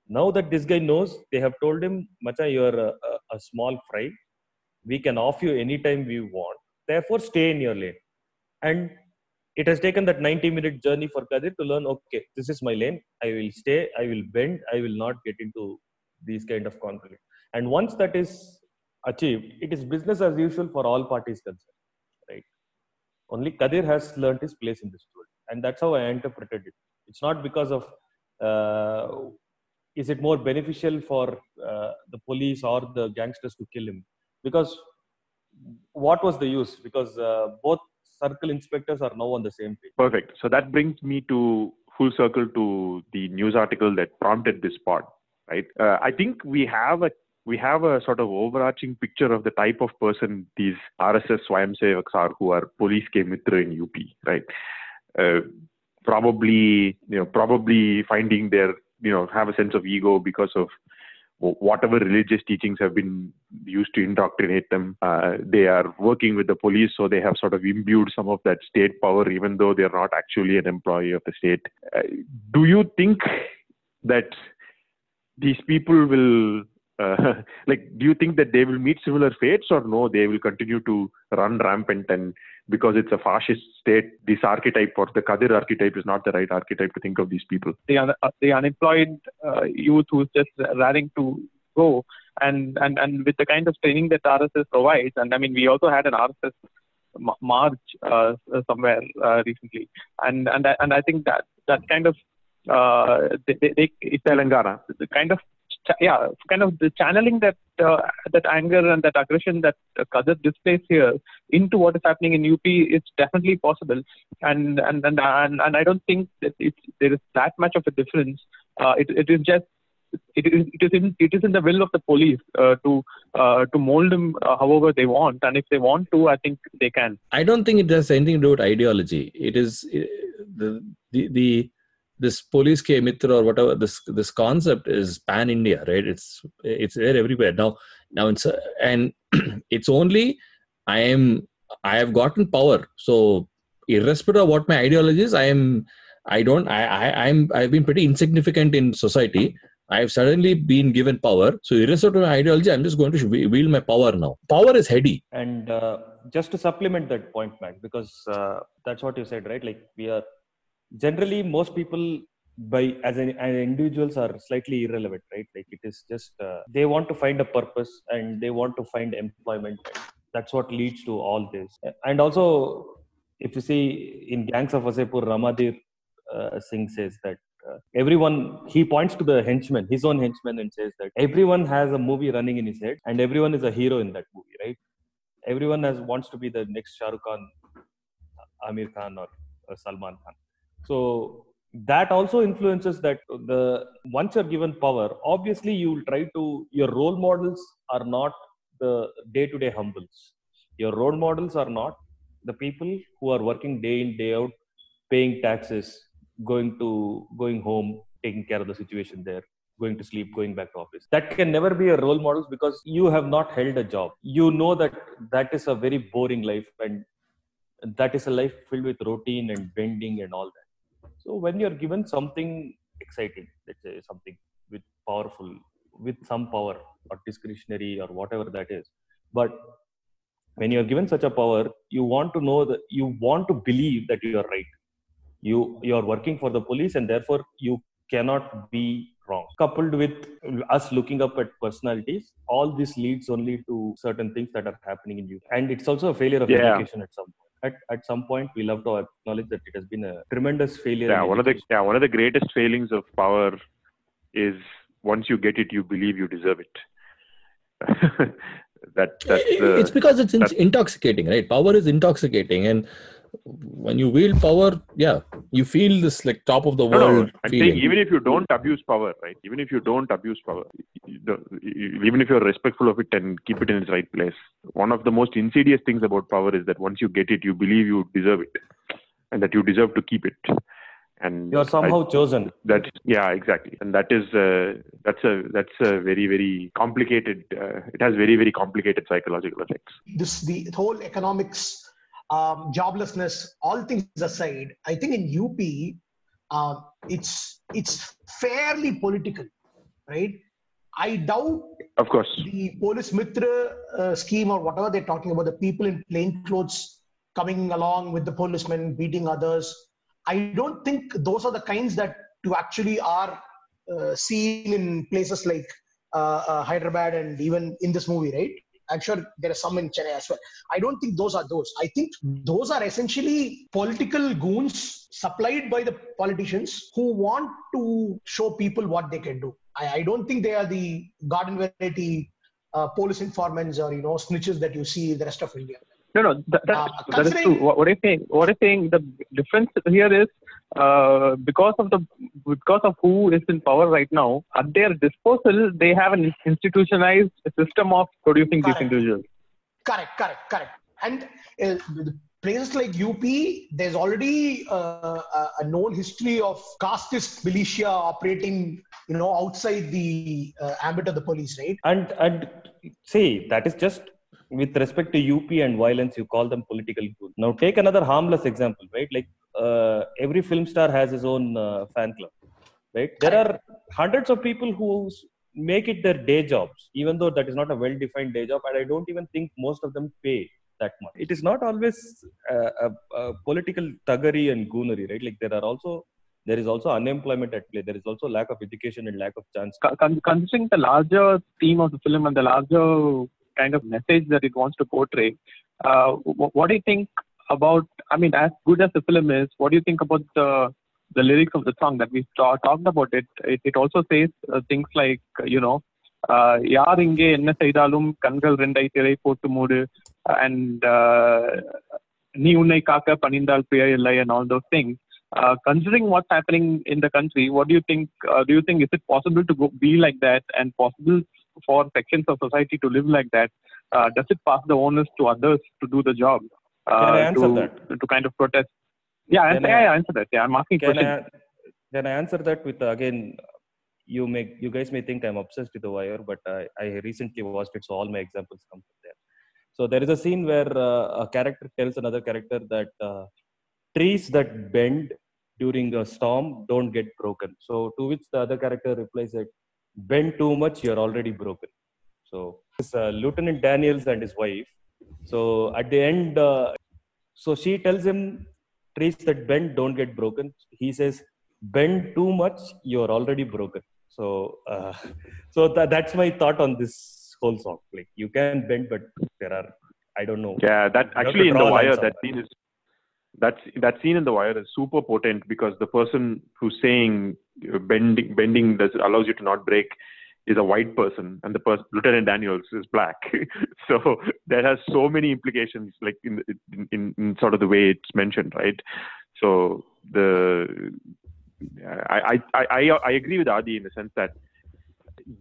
Now that this guy knows, they have told him, Macha, you are a, a, a small fry. We can off you anytime we want. Therefore, stay in your lane and it has taken that 90 minute journey for Kathir to learn okay, this is my lane. I will stay, I will bend, I will not get into these kind of conflict. And once that is achieved, it is business as usual for all parties concerned. Right? Only Kathir has learned his place in this world. And that's how I interpreted it. It's not because of uh, is it more beneficial for uh, the police or the gangsters to kill him? Because what was the use? Because uh, both circle inspectors are now on the same page.
Perfect. So that brings me to full circle to the news article that prompted this pod, right? Uh, I think we have a we have a sort of overarching picture of the type of person these RSS Swayamsevaks are who are police ke mitra in UP, right? Uh, probably, you know, probably finding their, you know, have a sense of ego because of whatever religious teachings have been used to indoctrinate them. Uh, they are working with the police, so they have sort of imbued some of that state power, even though they are not actually an employee of the state. Uh, do you think that these people will uh, [LAUGHS] like do you think that they will meet similar fates or no they will continue to run rampant and because it's a fascist state this archetype or the kathir archetype is not the right archetype to think of these people
the, un- uh, the unemployed uh, youth who's just raring to go and, and and with the kind of training that rss provides and i mean we also had an rss march uh, somewhere uh, recently and and and i think that that kind of uh, they, they, they, it's
Telangana.
the kind of yeah, kind of the channeling that uh, that anger and that aggression that uh, Kathir displays here into what is happening in UP is definitely possible, and and and and, and I don't think that it's, there is that much of a difference. Uh, it, it is just. It is, it is in it is in the will of the police uh, to uh, to mold him uh, however they want, and if they want to, I think they can.
I don't think it has anything to do with ideology. It is uh, the the, the this police K Mitra or whatever this this concept is pan India, right? It's it's there everywhere now. Now it's and [CLEARS THROAT] it's only I am I have gotten power. So irrespective of what my ideology is, I am I don't I, I I'm I've been pretty insignificant in society. I've suddenly been given power. So irrespective of my ideology, I'm just going to wi- wield my power now. Power is heady.
And uh, just to supplement that point, Matt, because uh, that's what you said, right? Like we are generally most people by as an as individuals are slightly irrelevant, right? Like it is just uh, they want to find a purpose and they want to find employment. That's what leads to all this. And also, if you see in Gangs of Wasseypur, Ramadhir uh, Singh says that uh, everyone he points to the henchman his own henchman and says that everyone has a movie running in his head and everyone is a hero in that movie right everyone has wants to be the next Shah Rukh Khan Aamir Khan or, or Salman Khan so that also influences that the once you're given power obviously you will try to your role models are not the day to day humbles. Your role models are not the people who are working day in day out paying taxes going to going home taking care of the situation there going to sleep going back to office. That can never be a role model because you have not held a job. You know that that is a very boring life and that is a life filled with routine and bending and all that so when you're given something exciting let's say something with powerful with some power or discretionary or whatever that is but when you're given such a power you want to know that you want to believe that you are right. You you are working for the police and therefore you cannot be wrong. Coupled with us looking up at personalities all this leads only to certain things that are happening in you. And it's also a failure of
Yeah.
education at some point at, at some point we love to acknowledge that it has been a tremendous failure
Yeah, one of the yeah one of the greatest failings of power is once you get it, you believe you deserve it. [LAUGHS] that that's the,
it's because it's in- intoxicating, right? Power is intoxicating, and when you wield power, yeah, you feel this like top of the world.
No, no,
world
I'm
feeling.
saying even if you don't abuse power, right? Even if you don't abuse power, you don't- you- even if you're respectful of it and keep it in its right place, one of the most insidious things about power is that once you get it, you believe you deserve it, and that you deserve to keep it. And
you're somehow
I-
chosen
That yeah, exactly, and that is uh, that's a that's a very very complicated. Uh, it has very very complicated psychological effects.
this the whole economics um, joblessness all things aside i think in up um, it's it's fairly political right? I doubt
Of course,
the police mitra uh, scheme or whatever they're talking about the people in plain clothes coming along with the policemen beating others i don't think those are the kinds that to actually are uh, seen in places like uh, uh, hyderabad and even in this movie right i'm sure there are some in chennai as well. I don't think those are those. I think those are essentially political goons supplied by the politicians who want to show people what they can do. I, I don't think they are the garden variety uh, police informants or you know snitches that you see in the rest of india.
No, no, that, that,
Uh,
that is true. What, what I'm saying, what I'm saying, the difference here is uh, because of the because of who is in power right now, at their disposal, they have an institutionalized system of producing these individuals.
correct correct correct. And uh, places like up there's already uh, a, a known history of casteist militia operating you know outside the uh, ambit of the police right?
And and see that is just with respect to up and violence you call them political goons now take another harmless example right? Like uh, every film star has his own uh, fan club right? There are hundreds of people who make it their day jobs even though that is not a well defined day job and i don't even think most of them pay that much. It is not always uh, a, a political thuggery and goonery right? Like there are also there is also unemployment at play. There is also lack of education and lack of chance.
Con- con- considering the larger theme of the film and the larger kind of message that it wants to portray, uh, what do you think about? I mean, as good as the film is, what do you think about the the lyrics of the song that we ta- talked about it, it, it also says uh, things like, uh, you know, uh, யார் இங்கே என்ன செய்தாலும் கண்கள் ரெண்டை திரை போட்டு மூடு and uh, நீ உன்னை காக்க பணிந்தால் பிழை இல்லை and all those things. Uh, considering what's happening in the country, what do you think? Uh, do you think is it possible to go, be like that and possible for sections of society to live like that? Uh, does it pass the onus to others to do the job? Uh,
Can I answer
to,
that?
To kind of protest. Yeah, answer,
I-
yeah, yeah, answer that. Yeah, I'm asking
Can I,
questions.
can I answer that with again? You may you guys may think I'm obsessed with the wire, but I, I recently watched it, so all my examples come from there. So there is a scene where uh, a character tells another character that uh, trees that bend during a storm don't get broken. So to which the other character replies that bend too much, you're already broken. So it's uh, Lieutenant Daniels and his wife. So at the end, uh, so she tells him trees that bend don't get broken. He says bend too much, you're already broken. So uh, so tha- that's my thought on this whole song. Like you can bend, but there are I don't know.
Yeah, that
You have to
actually in the wire, that scene is that's that scene in the wire is super potent because the person who's saying bending bending does allows you to not break is a white person and the person Lieutenant Daniels is black. [LAUGHS] so that has so many implications, like in, in in sort of the way it's mentioned, right? So the I I I I, I agree with Adi in the sense that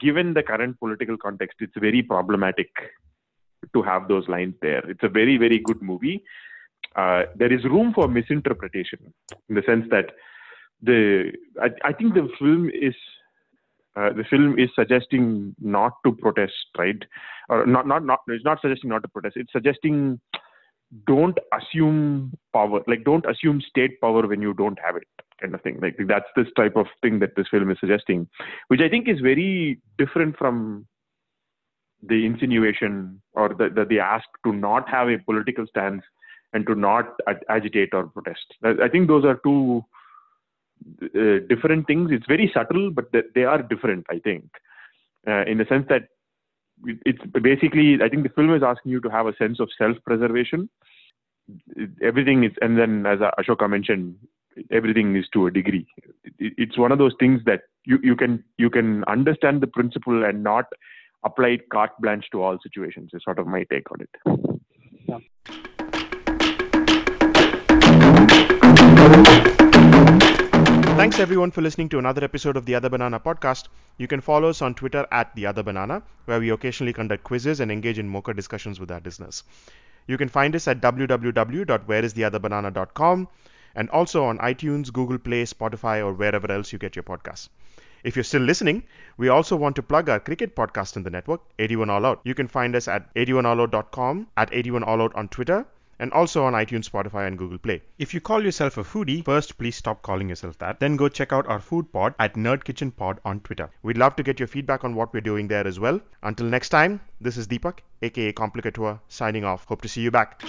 given the current political context, it's very problematic to have those lines there. It's a very, very good movie. Uh, there is room for misinterpretation in the sense that the I, I think the film is uh, the film is suggesting not to protest, right? Or not, not, not. It's not suggesting not to protest. It's suggesting don't assume power, like don't assume state power when you don't have it, kind of thing. Like that's this type of thing that this film is suggesting, which I think is very different from the insinuation or the, the, the ask to not have a political stance and to not ag- agitate or protest. I, I think those are two uh, different things. It's very subtle, but they, are different, I think, uh, in the sense that it's basically, I think the film is asking you to have a sense of self preservation. Everything is, and then as Ashoka mentioned, everything is to a degree. It's one of those things that you, you can you can understand the principle and not apply it carte blanche to all situations. Is sort of my take on it. Thanks everyone for listening to another episode of the Other Banana podcast. You can follow us on Twitter at the Other Banana, where we occasionally conduct quizzes and engage in mocha discussions with our listeners. You can find us at www.whereistheotherbanana.com and also on iTunes, Google Play, Spotify, or wherever else you get your podcasts. If you're still listening, we also want to plug our cricket podcast in the network, 81 All Out. You can find us at 81allout.com, at 81 All Out on Twitter, and also on iTunes, Spotify, and Google Play. If you call yourself a foodie, first please stop calling yourself that. Then go check out our food pod at Nerd Kitchen Pod on Twitter. We'd love to get your feedback on what we're doing there as well. Until next time, this is Deepak, aka Complicator, signing off. Hope to see you back.